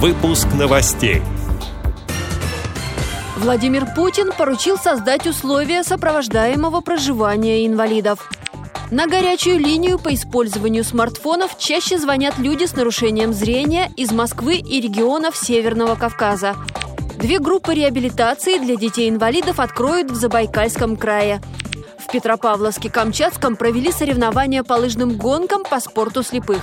Выпуск новостей. Владимир Путин поручил создать условия сопровождаемого проживания инвалидов. На горячую линию по использованию смартфонов чаще звонят люди с нарушением зрения из Москвы и регионов Северного Кавказа. Две группы реабилитации для детей-инвалидов откроют в Забайкальском крае. В Петропавловске-Камчатском провели соревнования по лыжным гонкам по спорту слепых.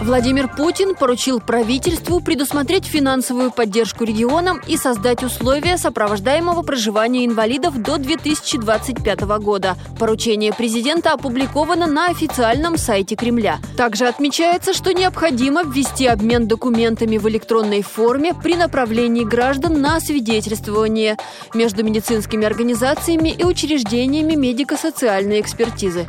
Владимир Путин поручил правительству предусмотреть финансовую поддержку регионам и создать условия сопровождаемого проживания инвалидов до 2025 года. Поручение президента опубликовано на официальном сайте Кремля. Также отмечается, что необходимо ввести обмен документами в электронной форме при направлении граждан на свидетельствование между медицинскими организациями и учреждениями медико-социальной экспертизы.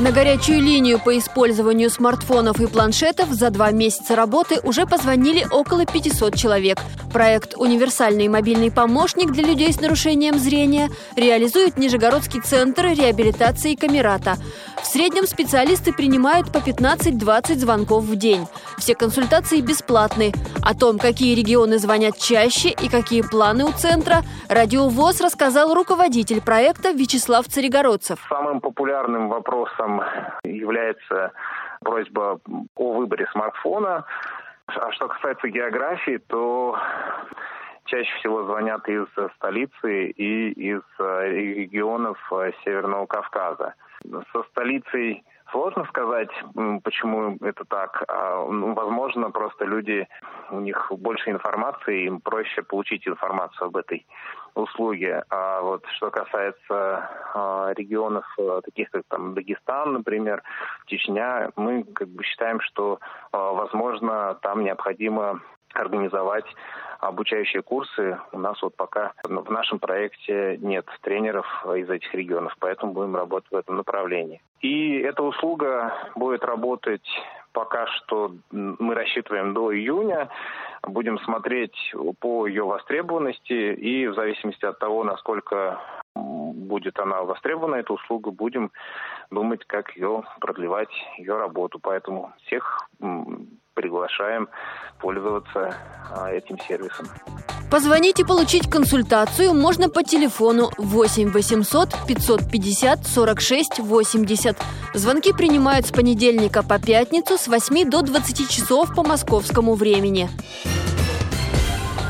На горячую линию по использованию смартфонов и планшетов за два месяца работы уже позвонили около 500 человек. Проект «Универсальный мобильный помощник для людей с нарушением зрения» реализует Нижегородский центр реабилитации Камерата. В среднем специалисты принимают по 15-20 звонков в день. Все консультации бесплатны. О том, какие регионы звонят чаще и какие планы у центра, Радиовоз рассказал руководитель проекта Вячеслав Царегородцев. Самым популярным вопросом является просьба о выборе смартфона. А что касается географии, то чаще всего звонят из столицы и из регионов Северного Кавказа. Со столицей Сложно сказать, почему это так. А, ну, возможно, просто люди, у них больше информации, им проще получить информацию об этой услуге. А вот что касается а, регионов, а, таких как там Дагестан, например, Чечня, мы как бы считаем, что, а, возможно, там необходимо организовать обучающие курсы. У нас вот пока в нашем проекте нет тренеров из этих регионов, поэтому будем работать в этом направлении. И эта услуга будет работать пока что мы рассчитываем до июня. Будем смотреть по ее востребованности и в зависимости от того, насколько будет она востребована, эта услуга, будем думать, как ее продлевать, ее работу. Поэтому всех приглашаем пользоваться а, этим сервисом. Позвонить и получить консультацию можно по телефону 8 800 550 46 80. Звонки принимают с понедельника по пятницу с 8 до 20 часов по московскому времени.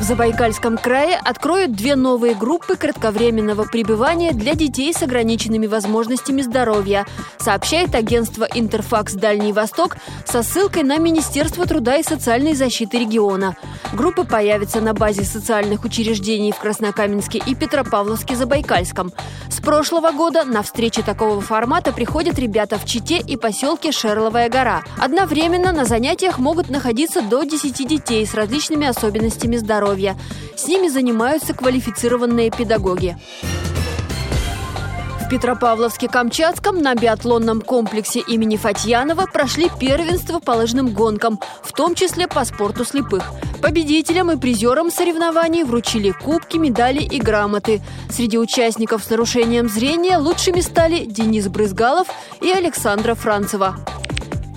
В Забайкальском крае откроют две новые группы кратковременного пребывания для детей с ограниченными возможностями здоровья, сообщает агентство «Интерфакс Дальний Восток» со ссылкой на Министерство труда и социальной защиты региона. Группы появятся на базе социальных учреждений в Краснокаменске и Петропавловске-Забайкальском. С прошлого года на встречи такого формата приходят ребята в Чите и поселке Шерловая гора. Одновременно на занятиях могут находиться до 10 детей с различными особенностями здоровья здоровья. С ними занимаются квалифицированные педагоги. В Петропавловске-Камчатском на биатлонном комплексе имени Фатьянова прошли первенство по лыжным гонкам, в том числе по спорту слепых. Победителям и призерам соревнований вручили кубки, медали и грамоты. Среди участников с нарушением зрения лучшими стали Денис Брызгалов и Александра Францева.